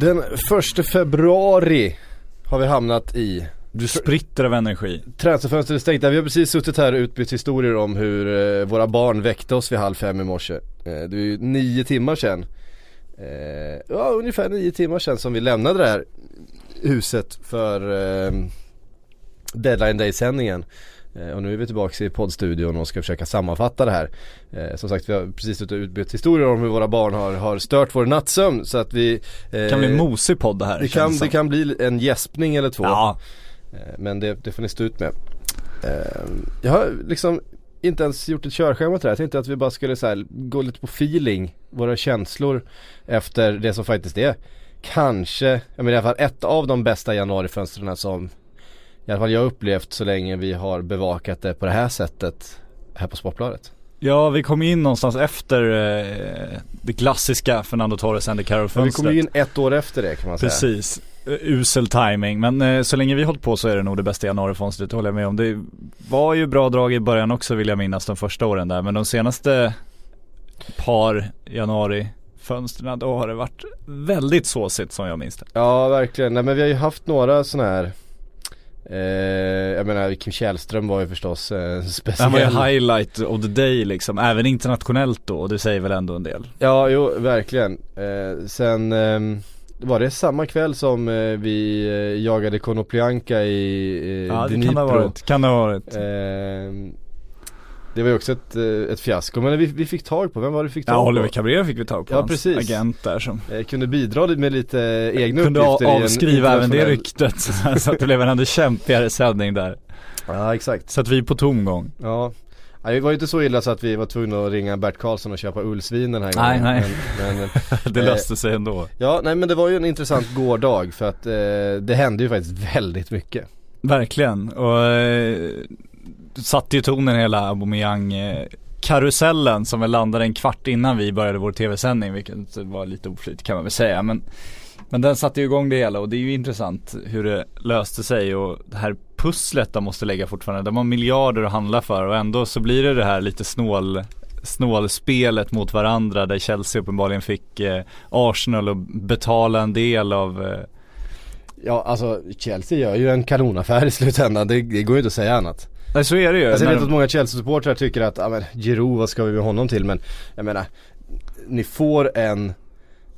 Den första februari har vi hamnat i. Du spritter av energi. Transferfönstret är stängt. Vi har precis suttit här och utbytt historier om hur eh, våra barn väckte oss vid halv fem i morse. Eh, det är ju nio timmar sedan. Eh, ja, ungefär nio timmar sedan som vi lämnade det här huset för Deadline Day-sändningen. Eh, och nu är vi tillbaka i poddstudion och ska försöka sammanfatta det här. Eh, som sagt vi har precis utbytt historier om hur våra barn har, har stört vår nattsömn så att vi Det kan bli en mosig podd det här det kan, det kan bli en gäspning eller två. Ja, Eh, Men det, det får ni stå ut med. Eh, Jag har liksom inte ens gjort ett körschema till det här. Jag tänkte att vi bara skulle så gå lite på feeling, våra känslor efter det som faktiskt är kanske, jag menar i alla fall ett av de bästa januarifönstren som i alla fall jag upplevt så länge vi har bevakat det på det här sättet här på Sportbladet. ja vi kom in någonstans efter eh, det klassiska Fernando Torres Andy Carroll Men vi fönstret. in ett år efter det kan man säga. Precis. Eh, Usel timing men eh, så länge vi hållit på så är det nog det bästa januarifönstret, det håller jag med om. Det var ju bra drag i början också vill jag minnas de första åren där men de senaste par januarifönstren då har det varit väldigt såsigt som jag minns det. Ja verkligen, nej men vi har ju haft några sådana här eh, Jag menar Kim Källström var ju förstås eh, speciell Han var ju highlight of the day liksom, även internationellt då och det säger väl ändå en del. Ja, jo verkligen. Eh, sen eh, var det samma kväll som eh, vi eh, jagade Konoplyanka i eh, Ja det Dnipro. kan det ha varit, kan det ha varit. Eh, det var ju också ett, eh, ett fiasko, men vi, vi fick tag på, vem var det vi fick tag Ja på? Oliver Cabrera fick vi tag på, Ja, hans precis. agent där som Eh, kunde bidra med lite egna kunde uppgifter en avskriva även det ryktet så att det blev en ännu kämpigare sändning där. Ja exakt. Så att vi är på tomgång. Ja. ja. Det var ju inte så illa så att vi var tvungna att ringa Bert Karlsson och köpa ullsvin den här Nej, gången. nej. Men, men, Det Eh, löste sig ändå. ja, nej men det var ju en intressant gårdag för att eh, det hände ju faktiskt väldigt mycket. Verkligen och eh, satte ju tonen hela Aubameyang-karusellen som väl landade en kvart innan vi började vår tv-sändning vilket var lite oflyt kan man väl säga men Men den satte ju igång det hela och det är ju intressant hur det löste sig och det här pusslet de måste lägga fortfarande. De har miljarder att handla för och ändå så blir det det här lite snål snålspelet mot varandra där Chelsea uppenbarligen fick eh, Arsenal att betala en del av eh, Ja alltså Chelsea gör ju en kanonaffär i slutändan, det, det går ju inte att säga annat. Nej så är det ju. Alltså jag vet att många Chelsea-supportrar tycker att, ja men Giroud vad ska vi med honom till? Men jag menar, ni får en,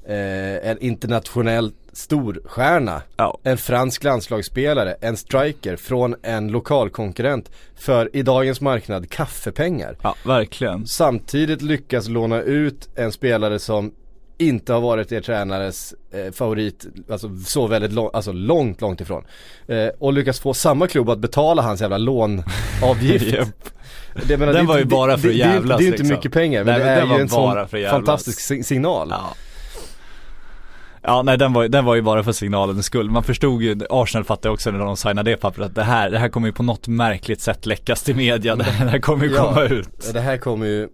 eh, en internationell storstjärna. Ja. En fransk landslagsspelare, en striker från en lokal konkurrent för i dagens marknad kaffepengar. Ja, verkligen. Samtidigt lyckas låna ut en spelare som inte har varit er tränares eh, favorit, alltså så väldigt långt, alltså långt, långt ifrån. Eh, och lyckas få samma klubb att betala hans jävla lånavgift. Japp. Det, menar, Den det, var ju det- bara för att det, det, jävlas, det är ju inte liksom. mycket pengar men Nej, det är ju en sån fantastisk si- signal. Ja. Ja nej den var, den var ju bara för signalens skull. Man förstod ju, Arsenal fattade också när de signade det pappret att det här, det här kommer ju på något märkligt sätt läckas till media. Det här kommer ju Ja. komma ut. Det här kommer ju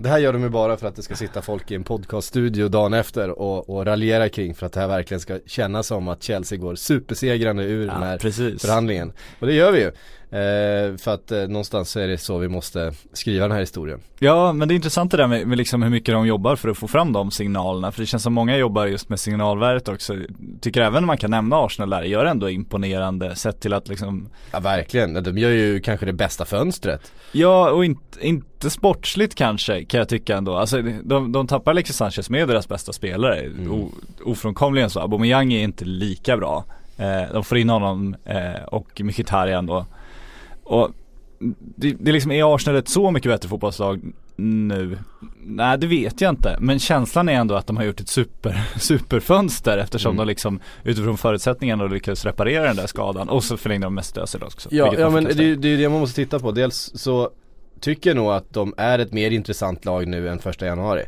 det här gör de ju bara för att det ska sitta folk i en podcaststudio dagen efter och, och raljera kring för att det här verkligen ska kännas som att Chelsea går supersegrande ur den här precis. förhandlingen. Och det gör vi ju. Eh, för att eh, någonstans så är det så vi måste skriva den här historien. Ja men det är intressant det där med, med liksom hur mycket de jobbar för att få fram de signalerna. För det känns som många jobbar just med signalvärdet också. Tycker även man kan nämna Arsenal där, gör ändå imponerande sett till att liksom Ja verkligen, de gör ju kanske det bästa fönstret. Ja och inte, inte sportsligt kanske kan jag tycka ändå. Alltså de, de tappar Alexis Sanchez med deras bästa spelare. Mm. O, ofrånkomligen så. Aubameyang är inte lika bra. Eh, de får in honom eh, och Mkhitaryan då. Och det, det liksom, är Arsenal ett så mycket bättre fotbollslag nu? Nej det vet jag inte. Men känslan är ändå att de har gjort ett super, superfönster eftersom Mm. de liksom utifrån förutsättningarna lyckades reparera den där skadan. Och så förlängde de Stösel också. Ja, ja men det, det är ju det man måste titta på. Dels så tycker nog att de är ett mer intressant lag nu än första januari.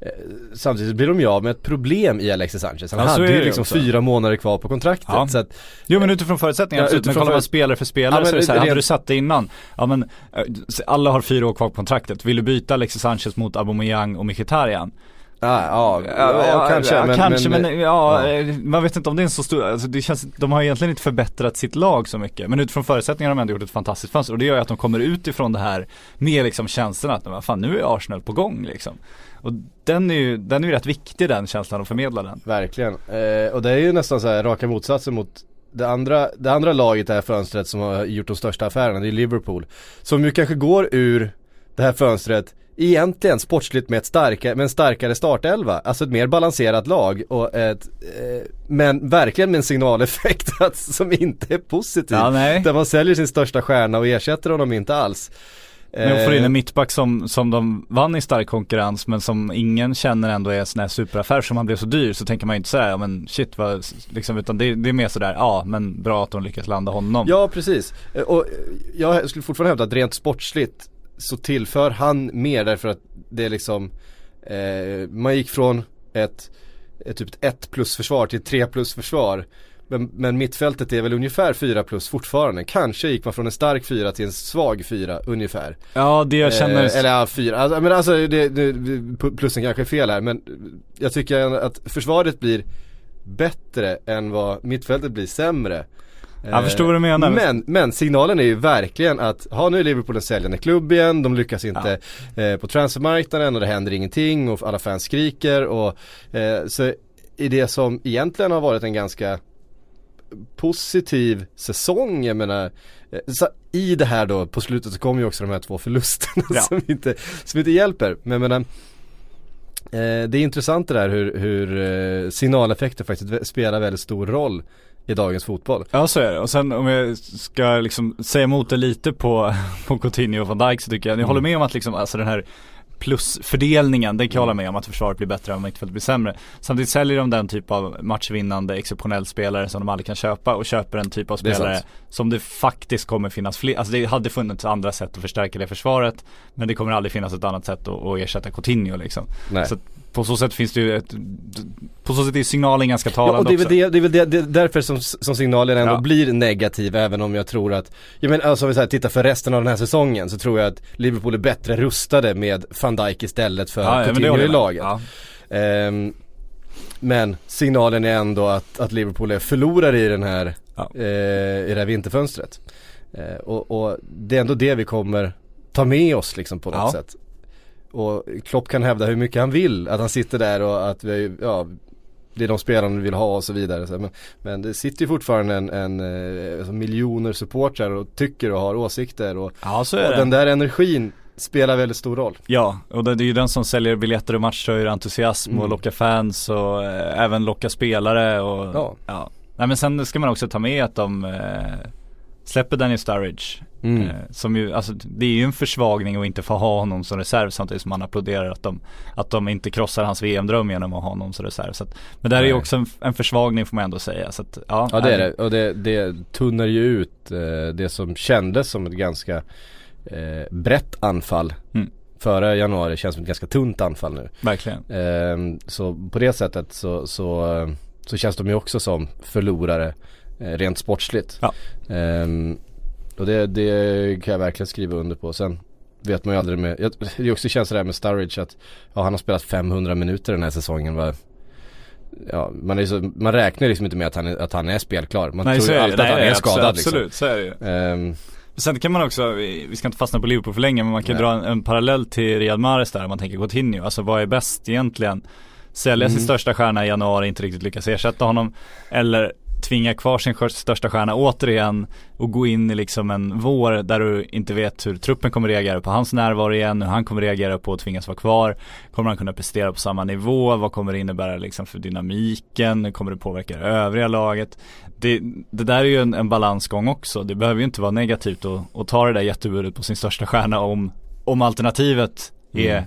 Eh, samtidigt blir de ju av med ett problem i Alexis Sanchez. Han Ja, hade ju liksom också. fyra månader kvar på kontraktet. Ja. Så att, Jo men utifrån förutsättningarna, Ja, absolut. men utifrån kollar man spelare för spelare Ja, så är det så här, hade du satt det innan, ja men eh, alla har fyra år kvar på kontraktet, vill du byta Alexis Sanchez mot Aubameyang och Mkhitaryan? Ja, ja, ja, kanske. ja, men, kanske men, men, ja, eh, man vet inte om det är en så stor, alltså det känns, de har egentligen inte förbättrat sitt lag så mycket. Men utifrån förutsättningarna har de ändå gjort ett fantastiskt fönster och det gör ju att de kommer ut ifrån det här med liksom känslan att, fan nu är Arsenal på gång liksom. Och den är ju, den är ju rätt viktig den känslan att förmedla den. Verkligen. Eh, och det är ju nästan så här raka motsatsen mot det andra, det andra laget i det här fönstret som har gjort de största affärerna, det är Liverpool. Som ju kanske går ur det här fönstret egentligen sportsligt med, ett starka, med en starkare startelva. Alltså ett mer balanserat lag och ett, eh, men verkligen med en signaleffekt att, som inte är positiv. Ja. Där man säljer sin största stjärna och ersätter honom inte alls. Men får in Eh, en mittback som, som de vann i stark konkurrens men som ingen känner ändå är en sån här superaffär som han blev så dyr så tänker man ju inte säga ja men shit vad, liksom utan det, det är mer sådär, ja men bra att de lyckas landa honom. Ja precis, Eh, och eh, jag skulle fortfarande hävda att rent sportsligt så tillför han mer därför att det är liksom eh, Man gick från ett, ett typ ett 1 plus försvar till ett 3 plus försvar men, men mittfältet är väl ungefär 4 plus fortfarande. Kanske gick man från en stark 4 till en svag 4 ungefär. Ja det jag känner, Eh, eller ja, 4, alltså, men alltså det, det, plussen kanske är fel här men jag tycker att försvaret blir bättre än vad mittfältet blir sämre. Jag förstår vad du menar. Men, men signalen är ju verkligen att, ja nu är Liverpool en säljande klubb igen, de lyckas inte eh, på transfermarknaden och det händer ingenting och alla fans skriker och eh, så i det som egentligen har varit en ganska positiv säsong, jag menar eh, så i det här då på slutet så kommer ju också de här två förlusterna Ja. som, inte, som inte hjälper. Men jag menar eh, det är intressant det där hur, hur eh, signaleffekter faktiskt spelar väldigt stor roll i dagens fotboll. Ja så är det och sen om jag ska liksom säga emot det lite på, på Coutinho och Van Dijk så tycker jag, jag håller med om att liksom alltså den här plusfördelningen, den kan jag hålla med om att försvaret blir bättre och mittfältet blir sämre. Samtidigt säljer de den typ av matchvinnande exceptionell spelare som de aldrig kan köpa och köper en typ av spelare som det faktiskt kommer finnas fler, alltså det hade funnits andra sätt att förstärka det försvaret men det kommer aldrig finnas ett annat sätt att, att ersätta Coutinho liksom. Nej. Så på så sätt finns det ju ett, på så sätt är signalen ganska Ja, talande och det är väl, det, det, är väl det, det är därför som, som signalen ändå Ja. blir negativ även om jag tror att, jag menar alltså om vi så här, tittar för resten av den här säsongen så tror jag att Liverpool är bättre rustade med van Dijk istället för Ja, ja, men det Coutinho i laget. Ja. Ehm, men signalen är ändå att, att Liverpool är förlorare i den här, Ja. eh, i det här vinterfönstret. Eh, och, och det är ändå det vi kommer ta med oss liksom på något Ja. sätt. Och Klopp kan hävda hur mycket han vill, att han sitter där och att vi, ja, det är de spelarna vi vill ha och så vidare. Men, men det sitter ju fortfarande en, en eh, alltså miljoner supportrar och tycker och har åsikter och, Ja så och är det. den där energin spelar väldigt stor roll. Ja, och det, är ju den som säljer biljetter och matchtröjor, entusiasm och Mm. lockar fans och eh, även lockar spelare och Ja. Nej men sen ska man också ta med att de eh, släpper Daniel Sturridge. Mm. Eh, som ju, alltså det är ju en försvagning att inte få ha honom som reserv samtidigt som man applåderar att de, att de inte krossar hans VM-dröm genom att ha honom som reserv. Så att, men där är ju också en, en försvagning får man ändå säga. Så att, ja, Ja det är det och det, det tunnar ju ut eh, det som kändes som ett ganska eh, brett anfall Mm. Före januari känns som ett ganska tunt anfall nu. Verkligen. Ehm, så på det sättet så, så, eh, så känns de ju också som förlorare rent sportsligt. Ja. Ehm, och det, det kan jag verkligen skriva under på. Sen vet man ju aldrig med, jag, det är också känns sådär med Sturridge att ja, han har spelat 500 minuter den här säsongen. Va? Ja, man, så, man räknar liksom inte med att han är, att han är spelklar. Man Nej tror ju det alltid Nej, att han nej, är skadad absolut, liksom. så är det ju. Ehm, Sen kan man också, vi ska inte fastna på Liverpool för länge men man kan Nej. dra en, en parallell till Riyad Mahrez där om man tänker Coutinho. Alltså vad är bäst egentligen? Sälja sin Mm. största stjärna i januari, inte riktigt lyckas ersätta honom. Eller tvinga kvar sin största stjärna återigen och gå in i liksom en vår där du inte vet hur truppen kommer reagera på hans närvaro igen, hur han kommer reagera på att tvingas vara kvar. Kommer han kunna prestera på samma nivå? Vad kommer det innebära liksom för dynamiken? Hur kommer det påverka det övriga laget? Det, det där är ju en, en balansgång också. Det behöver ju inte vara negativt att, att ta det där jättebudet på sin största stjärna om, om alternativet är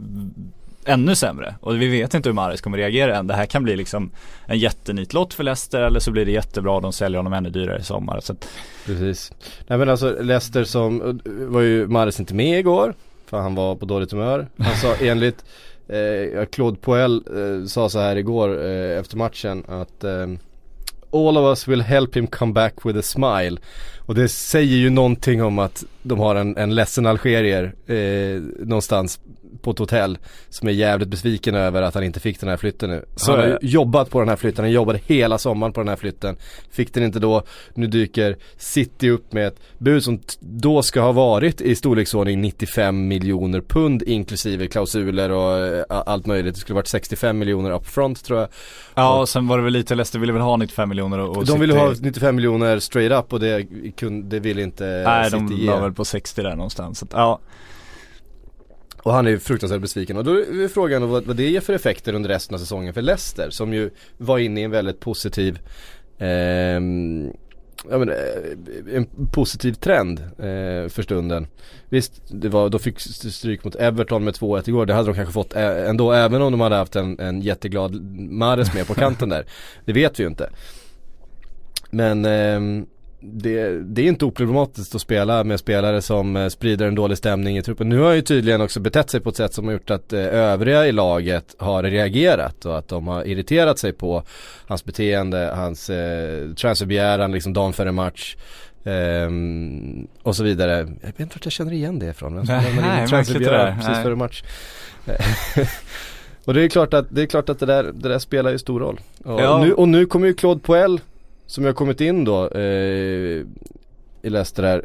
Mm. Ännu sämre. Och vi vet inte hur Mahrez kommer reagera än. Det här kan bli liksom en jättenytlott för Leicester eller så blir det jättebra och de säljer honom ännu dyrare i sommar. Så att, Precis. Nej men alltså Leicester som, var ju Mahrez inte med igår. För han var på dåligt humör. Han sa enligt eh, Claude Poel eh, sa så här igår eh, efter matchen att eh, All of us will help him come back with a smile. Och det säger ju någonting om att de har en, en ledsen algerier eh, någonstans på ett hotell som är jävligt besviken över att han inte fick den här flytten nu. Så han har jobbat på den här flytten, han jobbade hela sommaren på den här flytten. Fick den inte då, nu dyker City upp med ett bud som då ska ha varit i storleksordning 95 miljoner pund inklusive klausuler och eh, allt möjligt. Det skulle varit 65 miljoner upfront tror jag. ja och sen var det väl lite, Leicester ville väl ha 95 miljoner och, De ville ha 95 miljoner straight up och det, kunde, det ville inte Nej City de ge. var väl på 60 där någonstans. Så att, ja. Och han är ju fruktansvärt besviken och då är frågan vad, vad det ger för effekter under resten av säsongen för Leicester som ju var inne i en väldigt positiv ehm, ja, men, eh, en positiv trend eh, för stunden. Visst, det var, då fick stryk mot Everton med 2-1 igår. Det hade de kanske fått ä- ändå även om de hade haft en, en jätteglad Mares med på kanten där. Det vet vi ju inte. Men ehm, det, det är inte oproblematiskt att spela med spelare som eh, sprider en dålig stämning i truppen. Nu har ju tydligen också betett sig på ett sätt som har gjort att eh, övriga i laget har reagerat och att de har irriterat sig på hans beteende, hans eh, transferbegäran liksom dagen före match. ehm, och så vidare. Jag vet inte vart jag känner igen det ifrån. Vem Nej, transferbegäran precis Nej. före match. och det är klart att, det, är klart att det, där, det där spelar ju stor roll. Och, Ja. nu, och nu kommer ju Claude Poel som har kommit in då eh, i Leicester där.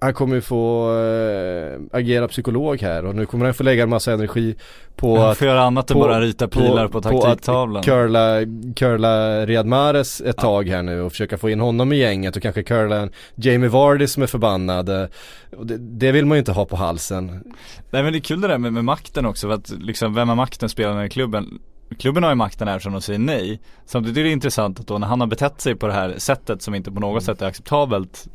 Han kommer ju få eh, agera psykolog här och nu kommer han få lägga en massa energi på Han att göra annat än på- bara rita pilar på, taktiktavlan. att curla, curla Riyad Mahrez ett tag här nu och försöka få in honom i gänget och kanske curla en Jamie Vardy som är förbannad. det, det vill man ju inte ha på halsen. Nej men det är kul det där med, med makten också för att liksom vem har makten spelarna i klubben Klubben har ju makten eftersom de säger nej Samtidigt är det intressant att då när han har betett sig på det här sättet som inte på något sätt är acceptabelt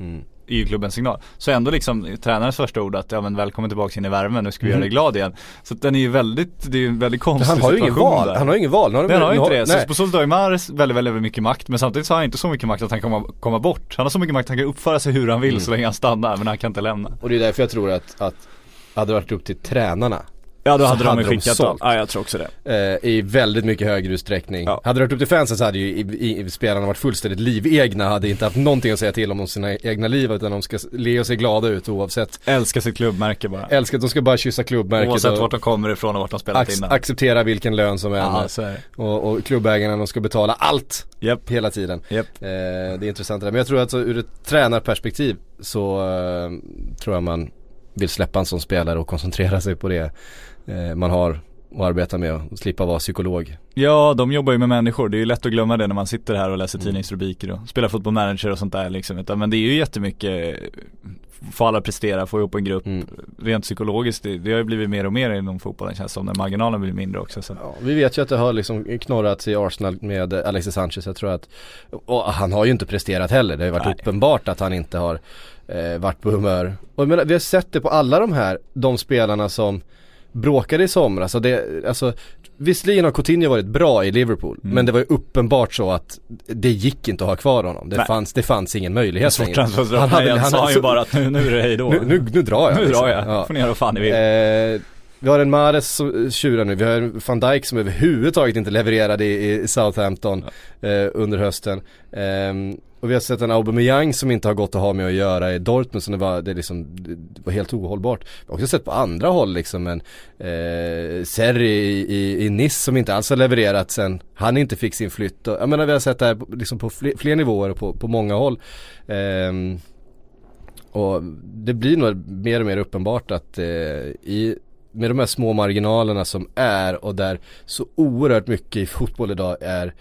i ju klubbens signal. Så ändå liksom tränarens första ord att ja men välkommen tillbaka in i värmen, nu ska vi göra dig glad igen. Så att den är ju väldigt, det är ju en väldigt konstig han har ju ingen situation val, där. han har ju ingen val. Nu har de- Nej, han har ju inte det. Så på så sätt har ju Mahrez väldigt, väldigt mycket makt men samtidigt så har han inte så mycket makt att han kommer komma bort. Han har så mycket makt att han kan uppföra sig hur han vill så länge han stannar men han kan inte lämna. Och det är därför jag tror att, att hade det varit upp till tränarna Ja då Så hade de hade de skickat sålt. dem. Ja jag tror också det. eh, i väldigt mycket högre utsträckning. Ja. Hade det varit upp till fansen så hade ju i, i, spelarna varit fullständigt livegna, hade inte haft någonting att säga till om om sina egna liv utan de ska le och se glada ut oavsett. Älskar sitt klubbmärke bara. Älskar att de ska bara kyssa klubbmärket Oavsett och vart de kommer ifrån och vart de spelat ac- innan. acceptera vilken lön som än. Och, och klubbägarna de ska betala allt Japp. hela tiden. Japp. Eh, det är intressant det där. Men jag tror att så, ur ett tränarperspektiv så eh, tror jag man vill släppa en sån spelare och koncentrera sig på det man har att arbeta med och slippa vara psykolog. Ja, de jobbar ju med människor. Det är ju lätt att glömma det när man sitter här och läser Mm. tidningsrubriker och spelar fotboll manager och sånt där liksom. Men det är ju jättemycket Få alla prestera, få ihop en grupp Mm. Rent psykologiskt, det, det har ju blivit mer och mer inom fotbollen känns som när marginalen blir mindre också så. Ja, vi vet ju att det har liksom knorrats i Arsenal med eh, Alexis Sanchez. Jag tror att, och han har ju inte presterat heller. Det har ju varit Nej. uppenbart att han inte har eh, varit på humör. Och jag menar, vi har sett det på alla de här, de spelarna som bråkade i somras. Alltså det, alltså, visserligen har Coutinho varit bra i Liverpool, Mm. men det var ju uppenbart så att det gick inte att ha kvar honom. Det, Nej. fanns, det fanns ingen möjlighet längre. han hade- han, han sa ju bara att nu, nu är det hej då. Nu, nu, nu drar jag. Nu liksom. drar jag, Ja. får ni göra fan ni vill. Eh, vi har en Mahrez som tjurar nu, vi har en van Dijk som överhuvudtaget inte levererade i, i Southampton eh, under hösten. Ehm, och vi har sett en Aubameyang som inte har gått att ha med att göra i Dortmund, så det var, det liksom, det var helt ohållbart. Vi har också sett på andra håll liksom en eh, Serri i, i, i Nice som inte alls har levererat sen han inte fick sin flytt. Och, jag menar vi har sett det här på, liksom på fler, fler nivåer och på, på många håll. Eh, och det blir nog mer och mer uppenbart att eh, i, med de här små marginalerna som är och där så oerhört mycket i fotboll idag är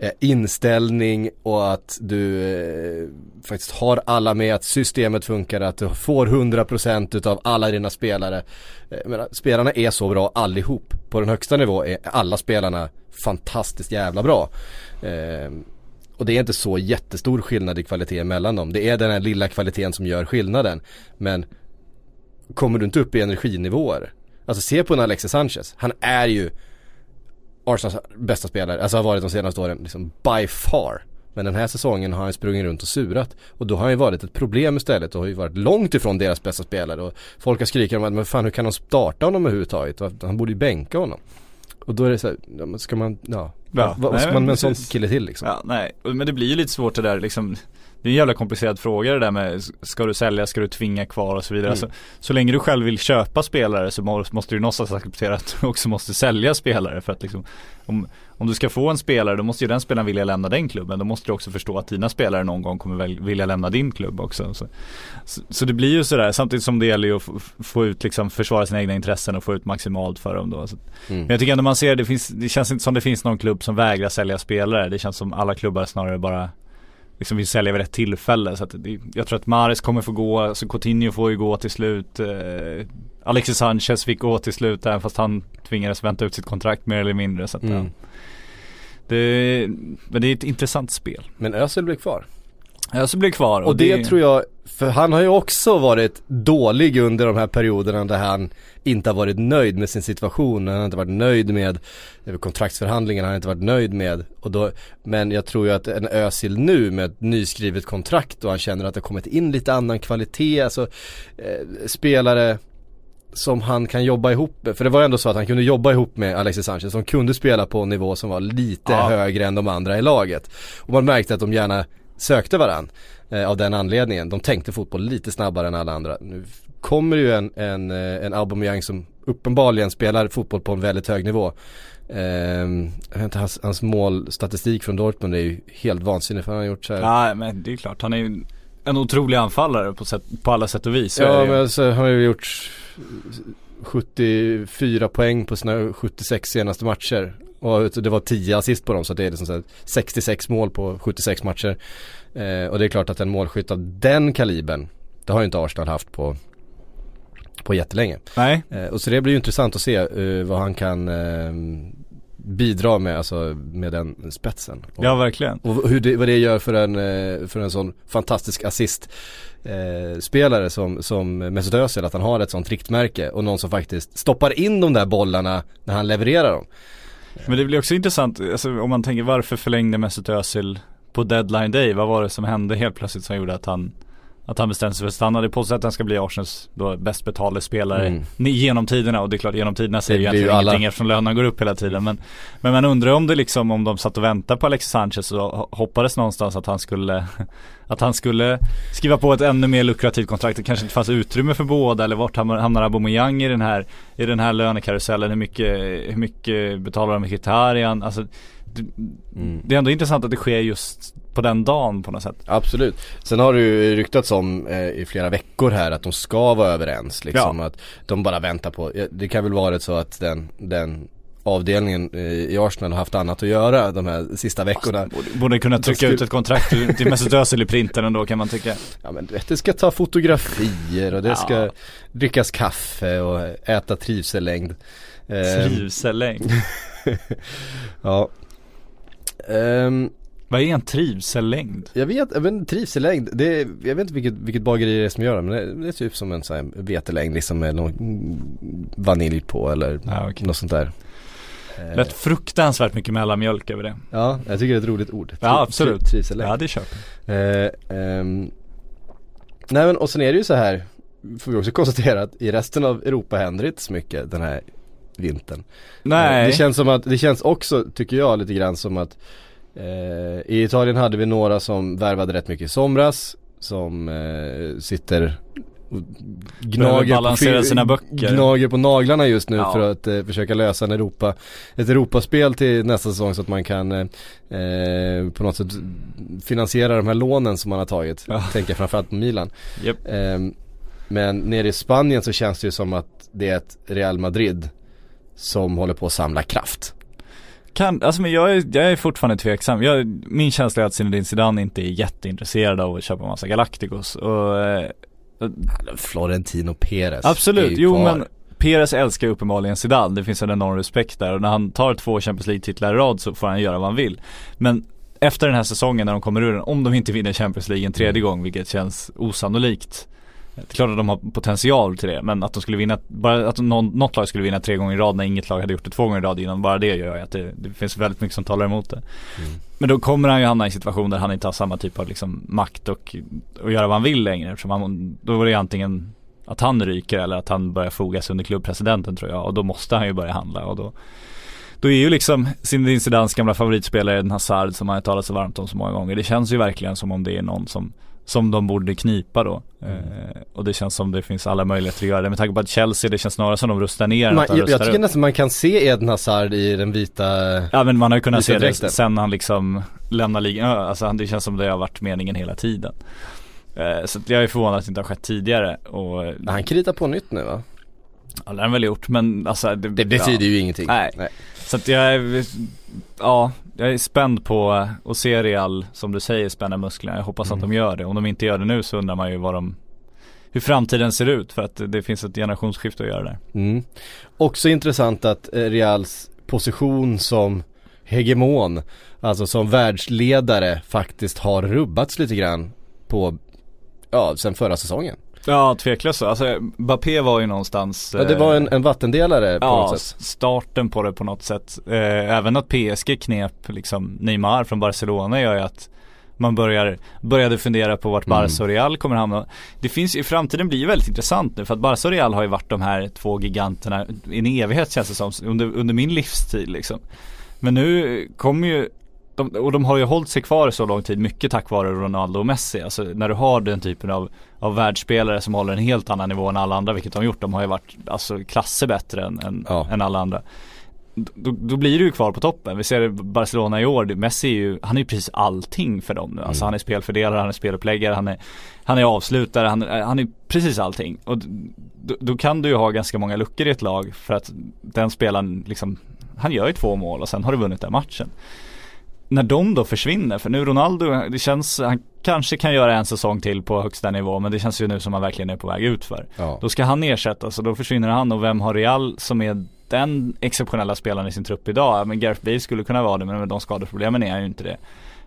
eh, inställning och att du eh, faktiskt har alla med, att systemet funkar, att du får 100% utav alla dina spelare. Eh, jag menar, spelarna är så bra allihop. På den högsta nivå är alla spelarna fantastiskt jävla bra. Eh, och det är inte så jättestor skillnad i kvalitet mellan dem. Det är den här lilla kvaliteten som gör skillnaden. Men kommer du inte upp i energinivåer Alltså se på en Alexis Sanchez, han är ju Arsenals bästa spelare, alltså har varit de senaste åren, liksom by far. Men den här säsongen har han sprungit runt och surat. Och då har han ju varit ett problem istället och har ju varit långt ifrån deras bästa spelare. Och folk har skrikit om att men fan hur kan de starta honom överhuvudtaget? Han borde ju bänka honom. Och då är det så här, ska man, ja, Ja, vad, ska man med en sån kille till liksom? Ja, nej, men det blir ju lite svårt det där liksom Det är en jävla komplicerad fråga det där med Ska du sälja, ska du tvinga kvar och så vidare Mm. alltså, Så länge du själv vill köpa spelare så må- måste du någonstans acceptera att du också måste sälja spelare för att liksom om, om du ska få en spelare då måste ju den spelaren vilja lämna den klubben Då måste du också förstå att dina spelare någon gång kommer väl vilja lämna din klubb också Så, så, så det blir ju sådär samtidigt som det gäller ju att få, få ut liksom försvara sina egna intressen och få ut maximalt för dem då så Mm. men jag tycker ändå man ser, det, finns, det känns inte som det finns någon klubb som vägrar sälja spelare. Det känns som alla klubbar snarare bara liksom vill sälja vid rätt tillfälle. Så det, jag tror att Mares kommer få gå, alltså Coutinho får ju gå till slut. Eh, Alexis Sanchez fick gå till slut även fast han tvingades vänta ut sitt kontrakt mer eller mindre. Så att, Mm. ja. det, men det är ett intressant spel. Men Özil blir kvar. Så blir kvar. Och det, tror jag, för han har ju också varit dålig under de här perioderna där han inte har varit nöjd med sin situation, han har inte varit nöjd med kontraktsförhandlingarna, han har inte varit nöjd med och då, men jag tror ju att en Özil nu med ett nyskrivet kontrakt och han känner att det har kommit in lite annan kvalitet, alltså eh, spelare som han kan jobba ihop med, för det var ändå så att han kunde jobba ihop med Alexis Sanchez som kunde spela på en nivå som var lite Ja. högre än de andra i laget. Och man märkte att de gärna sökte varann eh, av den anledningen. De tänkte fotboll lite snabbare än alla andra. Nu kommer ju en, en, eh, en Aubameyang som uppenbarligen spelar fotboll på en väldigt hög nivå. Ehm, jag vet inte, hans, hans målstatistik från Dortmund är ju helt vansinnig för han har gjort så här. Ja men det är klart, han är ju en otrolig anfallare på, sätt, på alla sätt och vis. Så Ja men alltså, han har ju gjort 74 poäng på sina 76 senaste matcher. Och det var 10 assist på dem så det är liksom så här 66 mål på 76 matcher. Eh, och det är klart att en målskytt av den kalibern, det har ju inte Arsenal haft på, på jättelänge. Nej, Eh, och så det blir ju intressant att se eh, vad han kan eh, bidra med, alltså med den spetsen. Och, ja verkligen. och hur det, vad det gör för en, eh, för en sån fantastisk assist eh, som, som Mesut Özil, att han har ett sånt riktmärke och någon som faktiskt stoppar in de där bollarna när han levererar dem. Men det blir också intressant, alltså, om man tänker varför förlängde Mesut Özil på deadline day? Vad var det som hände helt plötsligt som gjorde att han att han bestämde sig för att stanna. Det påstås att han ska bli Arsenals då bäst betalde spelare Mm. genom tiderna och det är klart genom tiderna säger ju egentligen alla. ingenting eftersom lönerna går upp hela tiden. Men, men man undrar om det liksom om de satt och väntade på Alexis Sanchez och ho- hoppades någonstans att han skulle Att han skulle skriva på ett ännu mer lukrativt kontrakt. Det kanske inte fanns utrymme för båda eller vart hamnar, hamnar Aubameyang i den här I den här lönekarusellen. Hur mycket, hur mycket betalar de Mkhitaryan? Alltså det, Mm. det är ändå intressant att det sker just på den dagen på något sätt. Absolut. Sen har det ju ryktats om eh, i flera veckor här att de ska vara överens liksom. Att de bara väntar på, ja, det kan väl vara så att den, den avdelningen eh, i Arsenal har haft annat att göra de här sista veckorna. Borde, borde kunna trycka skulle- ut ett kontrakt till- till Mesut Özil i printen ändå kan man tycka. Ja men du vet, det ska ta fotografier och det Ja. ska drickas kaffe och äta trivsellängd. Eh, Trivsellängd. ja. Ehm, Vad är en trivsellängd? jag vet, inte, trivsellängd, det är, jag vet inte vilket, vilket bageri det är som gör det men det, det är typ som en sån här vetelängd liksom med någon vanilj på eller Ja, okej. något sånt där. Eh, Lät fruktansvärt mycket mellanmjölk över det. Ja, jag tycker det är ett roligt ord. Ja, absolut. tri- Trivsellängd. Ja det köper. Eh, ehm, nej men och sen är det ju så här, får vi också konstatera att i resten av Europa händer det inte så mycket den här vintern. Nej. Eh, Det känns som att, det känns också, tycker jag, lite grann som att eh, I Italien hade vi några som värvade rätt mycket i somras Som eh, sitter och gnager på, sina böcker. gnager på naglarna just nu Ja. för att eh, försöka lösa en Europa, ett Europaspel till nästa säsong så att man kan eh, eh, på något sätt finansiera de här lånen som man har tagit. Ja. Tänker framförallt på Milan. Japp. Ehm, men nere i Spanien så känns det ju som att det är ett Real Madrid som håller på att samla kraft. Kan, alltså men jag är, jag är fortfarande tveksam. Jag, min känsla är att Zinedine Zidane inte är jätteintresserad av att köpa massa Galacticos och eh, Florentino Perez Absolut, jo kvar. men Perez älskar ju uppenbarligen Zidane, det finns en enorm respekt där och när han tar två Champions League-titlar i rad så får han göra vad han vill. Men efter den här säsongen när de kommer ur den, om de inte vinner Champions League en tredje gång, vilket känns osannolikt Det är klart att de har potential till det men att de skulle vinna, bara att någon, något lag skulle vinna tre gånger i rad när inget lag hade gjort det två gånger i rad innan, bara det gör ju att det, det finns väldigt mycket som talar emot det. Men då kommer han ju hamna i en situation där han inte har samma typ av liksom makt och, och göra vad han vill längre eftersom han, då är det antingen att han ryker eller att han börjar fogas under klubbpresidenten tror jag och då måste han ju börja handla och då då är ju liksom Zinedine Zidans gamla favoritspelare Eden Hazard som han har talat så varmt om så många gånger. Det känns ju verkligen som om det är någon som som de borde knipa då. Mm. Eh, och det känns som det finns alla möjligheter att göra det. Med tanke på att Chelsea, det känns snarare som de rustar ner Man, jag, rustar jag tycker upp. nästan man kan se Eden Hazard i den vita Ja men man har ju kunnat se det sen han liksom lämnar ligan. Ja, Alltså det känns som det har varit meningen hela tiden. Eh, så jag är förvånad att det inte har skett tidigare och Han kritar på nytt nu va? ja, det har han väl gjort men alltså Det betyder ju ingenting Nej. Så att jag ja, jag är spänd på att se Real, som du säger, spänna musklerna. Jag hoppas att de gör det. Om de inte gör det nu så undrar man ju vad de, hur framtiden ser ut för att det finns ett generationsskifte att göra där. Mm. Också intressant att eh, Reals position som hegemon, alltså som världsledare faktiskt har rubbats lite grann på, ja, sen förra säsgen. Ja, tveklöst så. Alltså, Bappé var ju någonstans Ja, det var en, eh, en vattendelare på Ja, något sätt. starten på det på något sätt. Eh, även att PSG knep liksom Neymar från Barcelona gör ju att man börjar, började fundera på vart Barca och Real kommer hamna. Det finns i framtiden blir ju väldigt intressant nu för att Barca och Real har ju varit de här två giganterna i en evighet känns det som, under, under min livstid liksom. Men nu kommer ju de, och de har ju hållit sig kvar så lång tid mycket tack vare Ronaldo och Messi. Alltså när du har den typen av, av världsspelare som håller en helt annan nivå än alla andra, vilket de har gjort. De har ju varit alltså klasser bättre än, än, Ja. än alla andra. Då, då blir du ju kvar på toppen. Vi ser Barcelona i år, Messi är ju, han är ju precis allting för dem nu. Alltså han är spelfördelare, han är speluppläggare, han är, han är avslutare, han, är- han är precis allting. Och då, då kan du ju ha ganska många luckor i ett lag för att den spelaren liksom, han gör ju två mål och sen har du vunnit den matchen när de då försvinner, för nu Ronaldo, det känns, han kanske kan göra en säsong till på högsta nivå men det känns ju nu som han verkligen är på väg ut för. Ja. Då ska han ersättas och då försvinner han och vem har Real som är den exceptionella spelaren i sin trupp idag? Ja, Men Gareth Bale skulle kunna vara det men med de skadeproblemen är han ju inte det.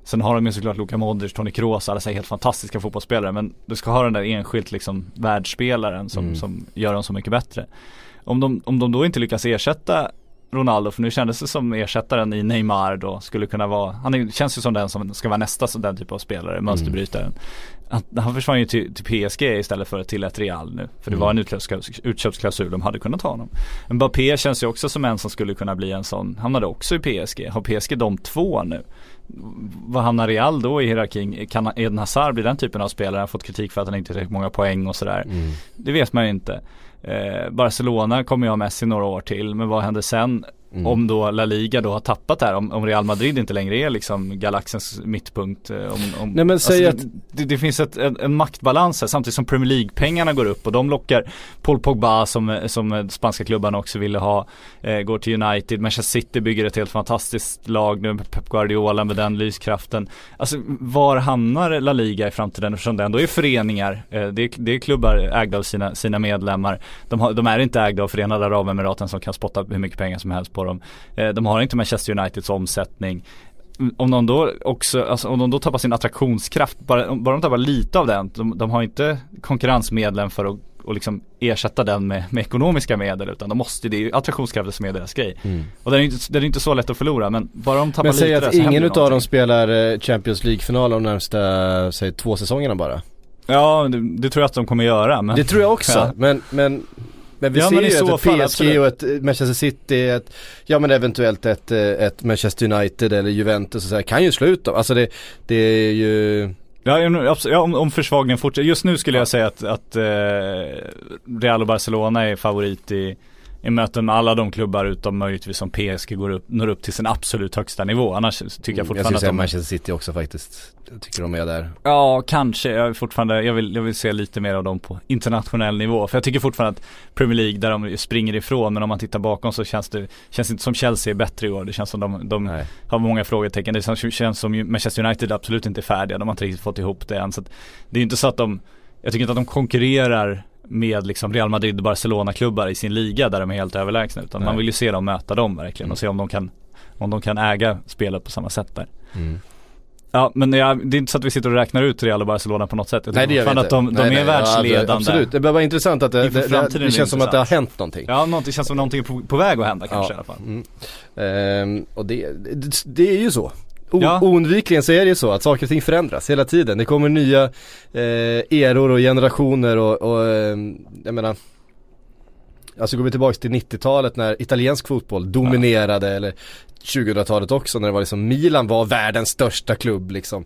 Sen har de ju såklart Luka Modric, Toni Kroos, alla säger helt fantastiska fotbollsspelare men du ska ha den där enskilt liksom världsspelaren som, Mm. som gör dem så mycket bättre. Om de, om de då inte lyckas ersätta Ronaldo, för nu kändes det som ersättaren i Neymar då skulle kunna vara, han känns ju som den som ska vara nästa sån den typ av spelare, mönsterbrytaren. Han, han försvann ju till, till PSG istället för till ett Real nu, för det var en utköpsklausul, utköpsklausul, de hade kunnat ha honom. Mbappé känns ju också som en som skulle kunna bli en sån, hamnade också i PSG. Har PSG de två nu? Vad hamnar Real då i hierarkin? Kan Eden Hazard bli den typen av spelare? Han har fått kritik för att han inte tillräckligt många poäng och sådär. Det vet man ju inte. Eh, Barcelona kommer jag ha Messi några år till, men vad händer sen? Mm. Om då La Liga då har tappat här, om, om Real Madrid inte längre är liksom galaxens mittpunkt. eh, Om, om, Nej, men säg det, det, det finns ett, en, en maktbalans här samtidigt som Premier League-pengarna går upp och de lockar Paul Pogba som, som spanska klubbarna också ville ha, eh, går till United, Manchester City bygger ett helt fantastiskt lag nu med Pep Guardiola med den lyskraften. Alltså var hamnar La Liga i framtiden eftersom det ändå är föreningar, eh, det, är, det är klubbar ägda av sina, sina medlemmar. De, har, de är inte ägda av Förenade Arabemiraten som kan spotta hur mycket pengar som helst på dem. Eh, de har inte Manchester Uniteds omsättning om de då också, alltså om de då tappar sin attraktionskraft, bara, bara de tappar lite av den, de, de har inte konkurrensmedlen för att och liksom ersätta den med, med ekonomiska medel utan de måste, det är ju attraktionskraften som är deras grej. Och den är inte, den är inte så lätt att förlora men bara de tappar Men säg lite att där så händer ingen ju utav dem spelar eh, Champions League-final de närmsta, säg två säsongerna bara. Ja det, det tror jag att de kommer göra men Det tror jag också, Ja. men, men men vi Ja, ser men ju så att fall, ett PSG absolut. och ett Manchester City, ett, ja men eventuellt ett, eh, ett Manchester United eller Juventus och så här, kan ju slå ut dem. Alltså det, det är ju ja om, om försvagningen fortsätter. Just nu skulle jag säga att, att eh, Real och Barcelona är favorit i, i möten med alla de klubbar utom möjligtvis som PSG går upp, når upp till sin absolut högsta nivå. Annars tycker jag Mm, jag fortfarande skulle att säga de Manchester City också faktiskt. Jag tycker de är där. Ja, kanske. Jag är fortfarande, jag vill, jag vill se lite mer av dem på internationell nivå. För jag tycker fortfarande att Premier League, där de springer ifrån, men om man tittar bakom så känns det, känns inte som Chelsea är bättre i år. Det känns som de, de Nej. har många frågetecken. Det känns, som Manchester United absolut inte är färdiga. De har inte riktigt fått ihop det än. Så det är inte så att de, jag tycker inte att de konkurrerar med liksom Real Madrid och Barcelona-klubbar i sin liga där de är helt överlägsna. Utan Nej. man vill ju se dem möta dem verkligen och se om de kan, om de kan äga spelet på samma sätt där. Mm. Ja men jag, det är inte så att vi sitter och räknar ut Real och Barcelona på något sätt. Jag Nej det gör vi inte. att de, de nej, är nej, världsledande. Ja, absolut, det bara intressant att det, det, det, det känns som att det har hänt någonting. Ja, något, det känns som någonting är på, på väg att hända kanske Ja. i alla fall. Mm. Ehm, och det, det, det är ju så. Ja. Oundvikligen så är det ju så att saker och ting förändras hela tiden. Det kommer nya eh, eror och generationer och, och ehm, jag menar Alltså går vi tillbaka till 90-talet när italiensk fotboll dominerade eller 2000-talet också när det var liksom Milan var världens största klubb liksom.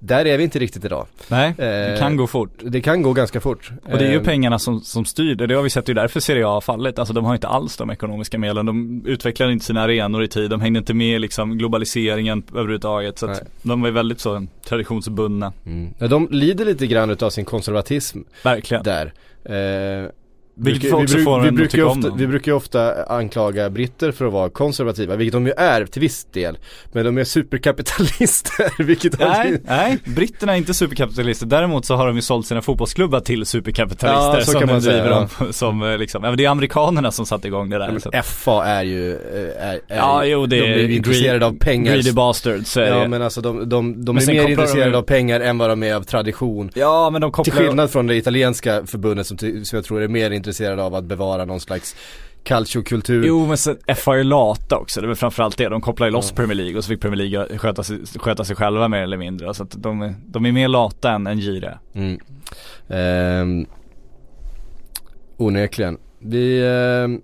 Där är vi inte riktigt idag. Nej, det Eh, kan gå fort. Det kan gå ganska fort. Och det är ju Ehm, pengarna som, som styr det, det har vi sett, är därför Serie A har fallit. Alltså de har inte alls de ekonomiska medlen, de utvecklar inte sina arenor i tid, de hängde inte med i liksom globaliseringen överhuvudtaget. Så att Nej. de är väldigt så traditionsbundna, Mm. De lider lite grann utav sin konservatism verkligen. där. Eh, Vilket får vi, en att brukar ofta, vi brukar ju ofta anklaga britter för att vara konservativa, vilket de ju är till viss del. Men de är superkapitalister, vilket Nej, nej, britterna är inte superkapitalister. Däremot så har de ju sålt sina fotbollsklubbar till superkapitalister Ja, så som kan de man säga, driver ja. dem som eh, liksom, ja men det är amerikanerna som satte igång det där. Ja, men FA är ju, eh, är, är, Ja, jo det de är ju intresserade av pengar. Greedy bastards är Ja det. men alltså de, de, de är mer de intresserade ju- av pengar än vad de är av tradition. Ja men de Till kopplar skillnad från det italienska förbundet som, som jag tror är mer intresserade av att bevara någon slags calciokultur. Jo men sen, FA är lata också, det väl framförallt det. De kopplar ju loss Premier League och så fick Premier League sköta sig, sköta sig själva mer eller mindre. Så att de, är- de är mer lata än, än giriga. Mm. Ehm, onekligen. Vi, ehm,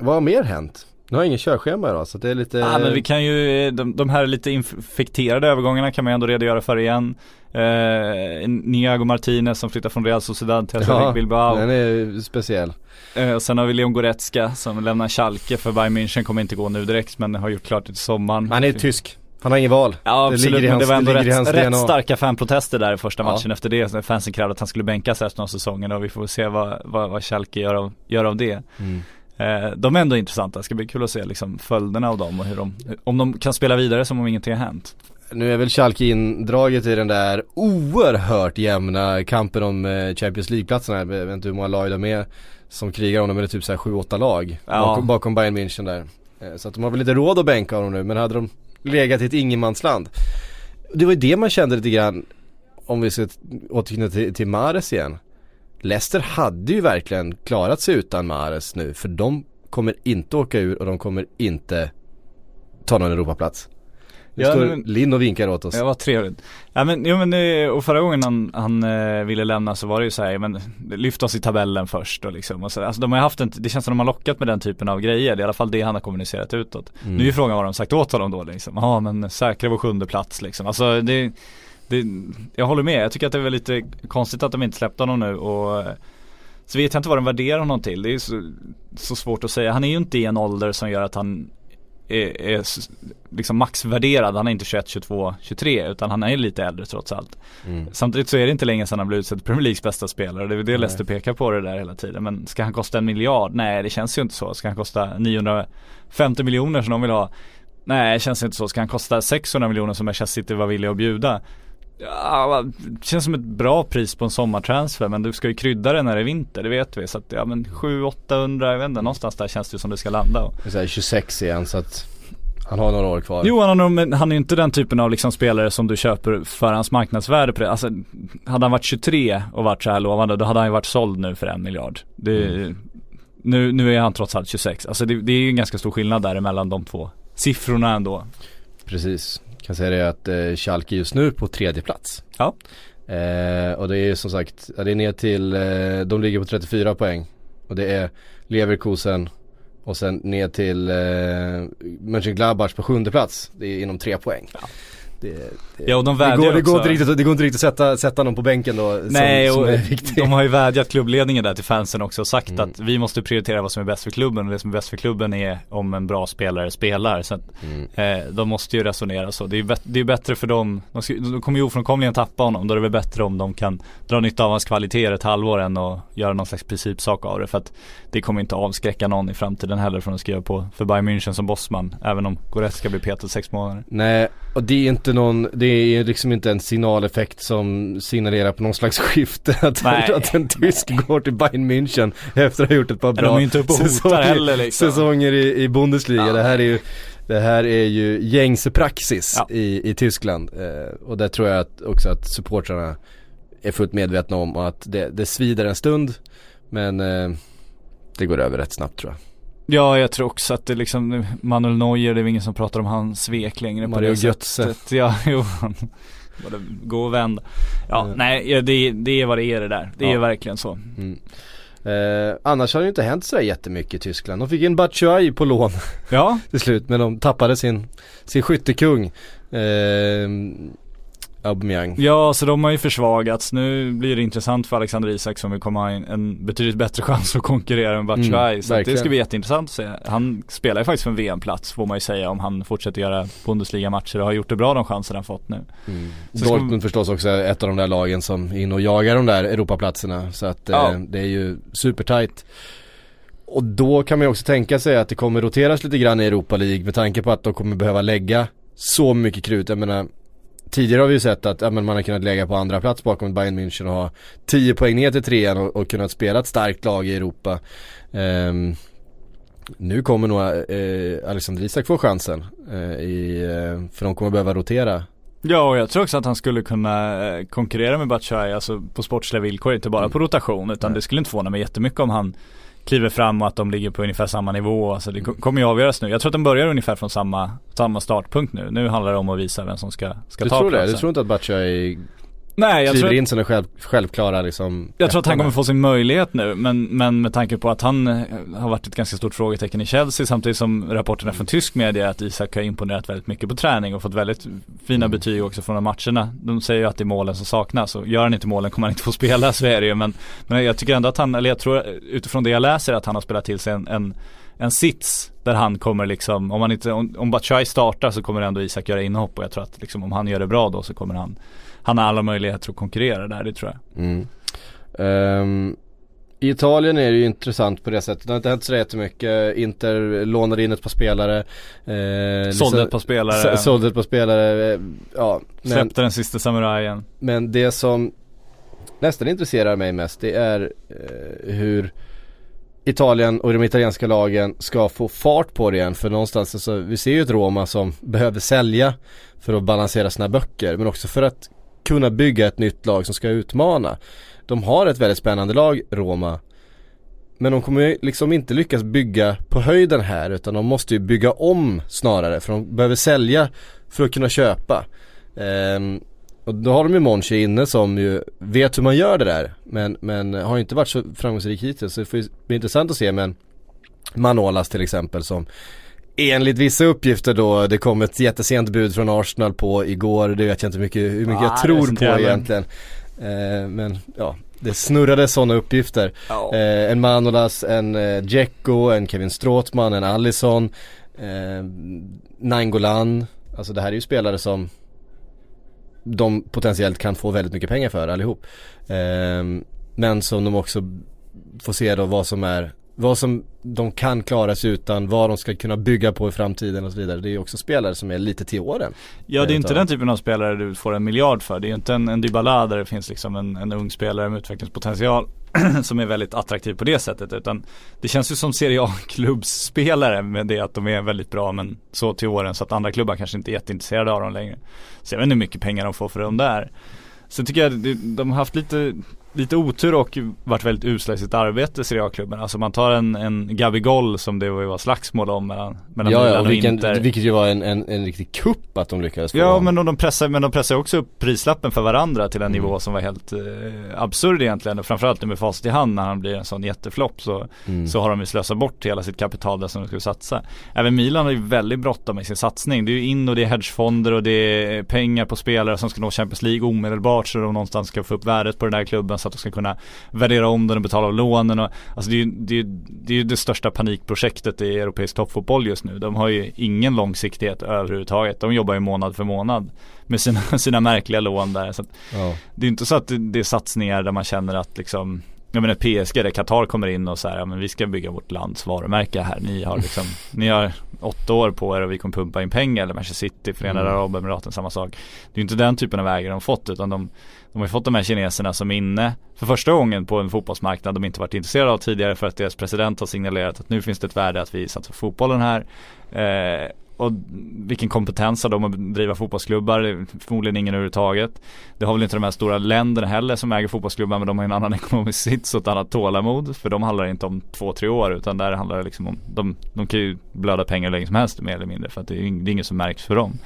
vad har mer hänt? Nu har jag ingen körschema idag så det är lite Ja men vi kan ju, de, de här lite infekterade övergångarna kan man ju ändå redogöra för igen. Eh, Niago Martinez som flyttar från Real Sociedad till Athletic Ja, Bilbao. den är speciell. Eh, och sen har vi Leon Goretzka som lämnar Schalke för Bayern München, kommer inte gå nu direkt men har gjort klart det till sommaren. Han är tysk. Han har ingen val. Ja Det absolut, i men det hans- var ändå det rätt, hans rätt starka fanprotester där i första Ja. matchen efter det. Fansen krävde att han skulle bänkas resten av säsongen och vi får se vad, vad, vad Schalke gör av, gör av det. Mm. Eh, de är ändå intressanta, det ska bli kul att se liksom följderna av dem och hur de, om de kan spela vidare som om ingenting har hänt. Nu är väl Schalke indraget i den där oerhört jämna kampen om eh, Champions League-platserna. Jag vet inte hur många lag de är som krigar om dem, men det är typ såhär 7-8 lag Ja. bakom, bakom Bayern München där. Eh, Så att de har väl inte råd att bänka honom nu, men hade de legat i ett ingenmansland. Det var ju det man kände lite grann, om vi ska återknyta till, till Mares igen. Leicester hade ju verkligen klarat sig utan Mares nu, för de kommer inte åka ur och de kommer inte ta någon Europaplats. Nu Ja, står men- Linn och vinkar åt oss. Ja vad trevligt. Ja men, jo, men det, och förra gången han, han eh, ville lämna så var det ju så här, men lyft oss i tabellen först och liksom. Och så, alltså de har haft en, det känns som de har lockat med den typen av grejer. Det är i alla fall det han har kommunicerat utåt. Mm. Nu är frågan vad de sagt åt honom då liksom. Ja men säkra vår sjunde plats liksom. Alltså det, det, jag håller med. Jag tycker att det är lite konstigt att de inte släppte honom nu och så vet jag inte vad de värderar honom till. Det är så, så svårt att säga. Han är ju inte i en ålder som gör att han är, är liksom maxvärderad. Han är inte 21, 22, 23 utan han är lite äldre trots allt. Mm. Samtidigt så är det inte länge sedan han blev utsedd till Premier Leagues bästa spelare. Det är det. Leicester pekar på det där hela tiden. Men ska han kosta en miljard? Nej det känns ju inte så. Ska han kosta 950 miljoner som de vill ha? Nej det känns inte så. Ska han kosta 600 miljoner som Manchester City var villiga att bjuda? Ja, det känns som ett bra pris på en sommartransfer men du ska ju krydda det när det är vinter, det vet vi. Så att ja men 700-800, jag vet inte, någonstans där känns det som det ska landa. Det är så här 26 igen så att han har några år kvar. Jo han, har men han är ju inte den typen av liksom spelare som du köper för hans marknadsvärde på det. Alltså hade han varit 23 och varit så här lovande då hade han ju varit såld nu för en miljard. Det, nu, nu är han trots allt 26. Alltså det, det är ju en ganska stor skillnad där emellan de två siffrorna ändå. Precis. Kan säga det att eh, Schalke just nu på tredje plats. Ja. Eh, och det är som sagt, ja, det är ner till, eh, de ligger på 34 poäng. Och det är Leverkusen och sen ner till eh, Mönchengladbach på sjunde plats. Det är inom tre poäng. Det, det, Ja och de det, går, det, går inte riktigt, det går inte riktigt att sätta, sätta någon på bänken då Nej som, som och de har ju vädjat klubbledningen där till fansen också och sagt Mm. att vi måste prioritera vad som är bäst för klubben och det som är bäst för klubben är om en bra spelare spelar. Så att, Mm. eh, de måste ju resonera så. Det är, bet- det är bättre för dem, de, ska, de kommer ju ofrånkomligen tappa honom. Då är det väl bättre om de kan dra nytta av hans kvaliteter ett halvår än att göra någon slags principsak av det. För att det kommer inte avskräcka någon i framtiden heller från att skriva på för Bayern München som bossman. Även om Goretzka blir petad sex månader. Nej, och det är inte någon, det är liksom inte en signaleffekt som signalerar på någon slags skifte att, Nej. att en tysk går till Bayern München efter att ha gjort ett par bra säsonger, heller liksom. säsonger i, i Bundesliga. Ja. Det här är ju Det här är ju gängse praxis Ja. i, i Tyskland eh, och där tror jag att också att supportrarna är fullt medvetna om och att det, det svider en stund men eh, det går över rätt snabbt tror jag. Ja, jag tror också att det liksom, Manuel Neuer, det är ingen som pratar om hans svek längre på Mario det Götze. sättet. Ja, jo. Både gå och vänd. Ja, Mm. nej, det, det är vad det är det där. Det är Ja. verkligen så. Mm. Eh, annars har det ju inte hänt sådär jättemycket i Tyskland. De fick en Batshuayi på lån Ja, till slut men de tappade sin, sin skyttekung. Eh, Aubameyang. ja, så de har ju försvagats. Nu blir det intressant för Alexander Isak som vill komma ha en, betydligt bättre chans att konkurrera med Batshuayi. Mm, så det ska bli jätteintressant att se. Han spelar ju faktiskt för en VM-plats får man ju säga om han fortsätter göra Bundesliga-matcher och har gjort det bra de chanser han fått nu. Ska- Dortmund förstås också ett av de där lagen som är inne och jagar de där Europaplatserna. Så att eh, Ja. det är ju supertight. Och då kan man ju också tänka sig att det kommer roteras lite grann i Europa League med tanke på att de kommer behöva lägga så mycket krut. Jag menar Tidigare har vi ju sett att ja, man har kunnat lägga på andra plats bakom Bayern München och ha 10 poäng ner till trean och, och kunnat spela ett starkt lag i Europa. Ehm, nu kommer nog eh, Alexander Isak få chansen. Eh, i, eh, för de kommer behöva rotera Ja och jag tror också att han skulle kunna eh, konkurrera med Batshuayi, alltså på sportsliga villkor, inte bara på rotation utan Nej. det skulle inte förvåna mig jättemycket om han kliver fram och att de ligger på ungefär samma nivå. Alltså det ko- kommer ju avgöras nu. Jag tror att de börjar ungefär från samma, samma startpunkt nu. Nu handlar det om att visa vem som ska, ska Du ta tror det? platsen. Du tror inte att Batshuayi Nej jag kliver tror, in som den själv, självklara liksom jag tror att han kommer få sin möjlighet nu men, men med tanke på att han eh, har varit ett ganska stort frågetecken i Chelsea samtidigt som rapporterna från tysk media är att Isak har imponerat väldigt mycket på träning och fått väldigt fina Mm. betyg också från de matcherna. De säger ju att det är målen som saknas och gör han inte målen kommer han inte få spela så är det ju men, men jag tycker ändå att han, eller jag tror utifrån det jag läser att han har spelat till sig en, en en sits där han kommer liksom, om han inte, om, om Batshuayi startar så kommer ändå Isak göra inhopp och jag tror att liksom om han gör det bra då så kommer han Han har alla möjligheter att konkurrera där, det tror jag Mm. Ehm, I Italien är det ju intressant på det sättet. Det har inte hänt så jättemycket. Inter lånade in ett par spelare. Eh, Sålde ett par spelare. Sålde ett par spelare. Ja, men, Släppte den sista samurajen men det som nästan intresserar mig mest det är eh, hur Italien och de italienska lagen ska få fart på det igen för någonstans, alltså, vi ser ju ett Roma som behöver sälja för att balansera sina böcker men också för att kunna bygga ett nytt lag som ska utmana. De har ett väldigt spännande lag, Roma. Men de kommer ju liksom inte lyckas bygga på höjden här utan de måste ju bygga om snarare för de behöver sälja för att kunna köpa. Ehm, och då har de ju Monchi inne som ju vet hur man gör det där men, men har inte varit så framgångsrik hittills så det får ju bli intressant att se men Manolas till exempel som Enligt vissa uppgifter då, det kom ett jättesent bud från Arsenal på igår, det vet jag inte mycket, hur mycket Ah, jag tror på jävla- egentligen. Eh, men ja, det snurrade sådana uppgifter. Eh, en Manolas, en eh, Dzeko, en Kevin Stråtman, en Allison, eh, Nainggolan. Alltså det här är ju spelare som de potentiellt kan få väldigt mycket pengar för allihop. Eh, men som de också får se då vad som är vad som de kan klara sig utan, vad de ska kunna bygga på i framtiden och så vidare. Det är ju också spelare som är lite till åren. Ja det är inte den typen av spelare du får en miljard för. Det är ju inte en, en Dybala där det finns liksom en, en ung spelare med utvecklingspotential som är väldigt attraktiv på det sättet. Utan det känns ju som Serie A-klubbsspelare med det att de är väldigt bra men så till åren så att andra klubbar kanske inte är jätteintresserade av dem längre. Så jag vet inte hur mycket pengar de får för dem där. Sen tycker jag de har haft lite Lite otur och varit väldigt usla i sitt arbete Serie A-klubben. Alltså man tar en, en Gabigol som det var slagsmål om mellan, mellan Ja, ja Milan och vilken, Inter. vilket ju var en, en, en riktig kupp att de lyckades få. Ja men de pressar, men de pressar också upp prislappen för varandra till en Mm. nivå som var helt eh, absurd egentligen. Och framförallt nu med facit i hand när han blir en sån jätteflopp så, Mm. så har de ju slösat bort hela sitt kapital där som de skulle satsa. Även Milan har ju väldigt bråttom i sin satsning. Det är ju in och det är hedgefonder och det är pengar på spelare som ska nå Champions League omedelbart så de någonstans ska få upp värdet på den här klubben så att de ska kunna värdera om den och betala av lånen och Alltså det är ju det, det, det största panikprojektet i europeisk toppfotboll just nu. De har ju ingen långsiktighet överhuvudtaget. De jobbar ju månad för månad med sina, sina märkliga lån där. Så Ja. det är inte så att det, det är satsningar där man känner att liksom jag menar PSG där Qatar kommer in och så här, ja men vi ska bygga vårt lands varumärke här. Ni har liksom, ni har åtta år på er och vi kommer pumpa in pengar. Eller Manchester City, Förenade Mm. Arabemiraten, samma sak. Det är ju inte den typen av ägare de fått utan de, de har ju fått de här kineserna som är inne för första gången på en fotbollsmarknad de inte varit intresserade av tidigare för att deras president har signalerat att nu finns det ett värde att vi satsar på fotbollen här. Eh, och vilken kompetens har de att driva fotbollsklubbar? Förmodligen ingen överhuvudtaget. Det har väl inte de här stora länderna heller som äger fotbollsklubbar men de har en annan ekonomisk sits och ett annat tålamod. För de handlar inte om två, tre år utan där handlar det liksom om, de, de kan ju blöda pengar hur länge som helst mer eller mindre för att det är, det är inget som märks för dem.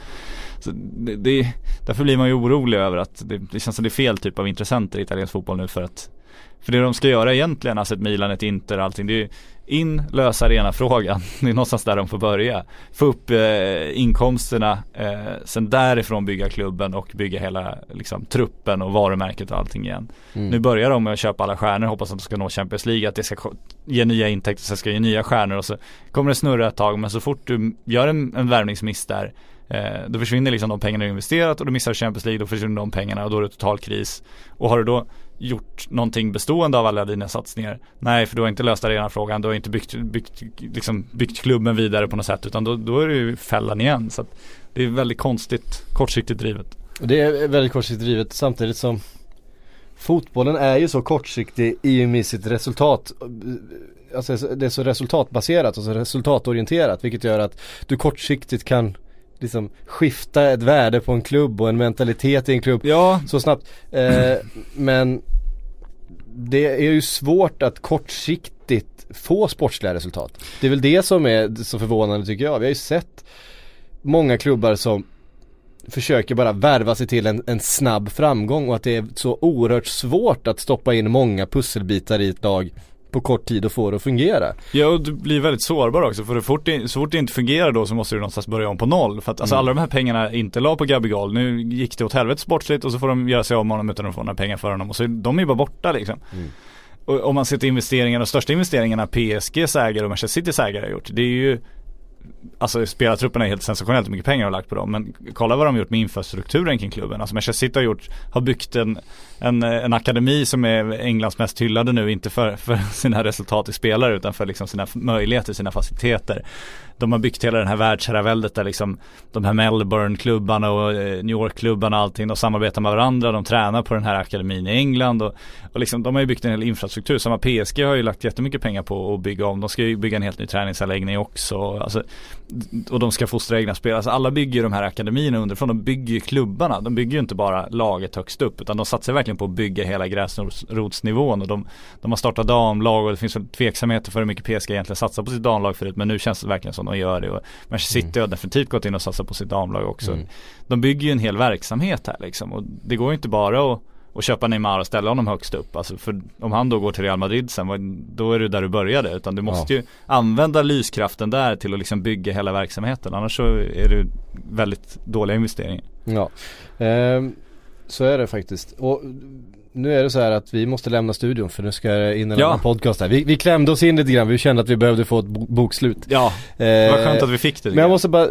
Så det, det, därför blir man ju orolig över att det, det känns som det är fel typ av intressenter i italiensk fotboll nu för att för det de ska göra egentligen, alltså ett Milan, ett Inter, allting, det är ju in, lösa arenafrågan. Det är någonstans där de får börja. Få upp eh, inkomsterna, eh, sen därifrån bygga klubben och bygga hela liksom, truppen och varumärket och allting igen. Mm. Nu börjar de med att köpa alla stjärnor, hoppas att de ska nå Champions League, att det ska ge nya intäkter, sen ska ge nya stjärnor och så kommer det snurra ett tag, men så fort du gör en, en värvningsmiss där Eh, då försvinner liksom de pengarna du investerat och du missar Champions League, då försvinner de pengarna och då är det total kris. Och har du då gjort någonting bestående av alla dina satsningar? Nej, för du har inte löst arenafrågan, du har inte byggt, byggt, liksom byggt klubben vidare på något sätt, utan då, då är det ju fällan igen. Så att det är väldigt konstigt, kortsiktigt drivet. Det är väldigt kortsiktigt drivet samtidigt som Fotbollen är ju så kortsiktig i och med sitt resultat Alltså det är så resultatbaserat och så resultatorienterat vilket gör att du kortsiktigt kan liksom skifta ett värde på en klubb och en mentalitet i en klubb Ja, så snabbt. Eh, men det är ju svårt att kortsiktigt få sportsliga resultat. Det är väl det som är så förvånande tycker jag. Vi har ju sett många klubbar som försöker bara värva sig till en, en snabb framgång och att det är så oerhört svårt att stoppa in många pusselbitar i ett lag på kort tid och få det att fungera. Ja och du blir väldigt sårbar också för så fort, det, så fort det inte fungerar då så måste du någonstans börja om på noll. För att alltså Mm. alla de här pengarna inte la på Gabigol, nu gick det åt helvete sportsligt och så får de göra sig av med honom utan att få några pengar för honom och så de är ju bara borta liksom. Mm. Och om man ser till investeringarna, de största investeringarna PSGs ägare och Manchester Citys ägare har gjort, det är ju Alltså spelartrupperna är helt sensationellt hur mycket pengar de har lagt på dem men kolla vad de har gjort med infrastrukturen kring klubben. Alltså Manchester City har gjort, har byggt en, en, en akademi som är Englands mest hyllade nu, inte för, för sina resultat i spelare utan för liksom sina möjligheter, sina faciliteter. De har byggt hela den här världsherraväldet där liksom de här Melbourne-klubbarna och eh, New York-klubbarna och allting, de samarbetar med varandra, de tränar på den här akademin i England och, och liksom de har ju byggt en hel infrastruktur. Samma PSG har ju lagt jättemycket pengar på att bygga om, de ska ju bygga en helt ny träningsanläggning också. Alltså, och de ska fostra egna spelare. Alltså alla bygger ju de här akademierna underifrån. De bygger ju klubbarna. De bygger ju inte bara laget högst upp utan de satsar verkligen på att bygga hela gräsrotsnivån. Och de, de har startat damlag och det finns väl tveksamheter för hur mycket PSG egentligen satsar på sitt damlag förut. Men nu känns det verkligen som de gör det. Och Manchester City har definitivt gått in och satsat på sitt damlag också. Mm. De bygger ju en hel verksamhet här liksom. Och det går ju inte bara att och köpa Neymar och ställa honom högst upp. Alltså för om han då går till Real Madrid sen, då är du där du började. Utan du måste ju använda lyskraften där till att liksom bygga hela verksamheten. Annars så är det väldigt dåliga investeringar. Ja, ehm, så är det faktiskt. Och nu är det så här att vi måste lämna studion för nu ska det in en Ja. annan podcast här. Vi, vi klämde oss in lite grann, vi kände att vi behövde få ett bo- bokslut. Ja, Eh, det var skönt att vi fick det. Men jag måste bara eh,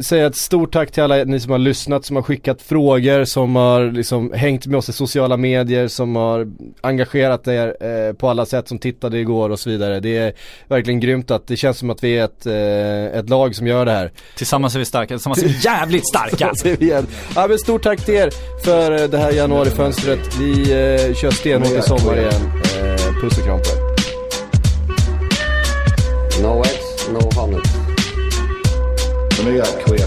säga ett stort tack till alla ni som har lyssnat, som har skickat frågor, som har liksom hängt med oss i sociala medier, som har engagerat er eh, på alla sätt, som tittade igår och så vidare. Det är verkligen grymt att det känns som att vi är ett, eh, ett lag som gör det här. Tillsammans är vi starka, tillsammans är vi jävligt starka! Vi. Ja men stort tack till er för eh, det här januarifönstret. Vi eh, kör stenhårt i sommar igen. Eh, puss och kram på er. No eggs, no honey. Me get clear.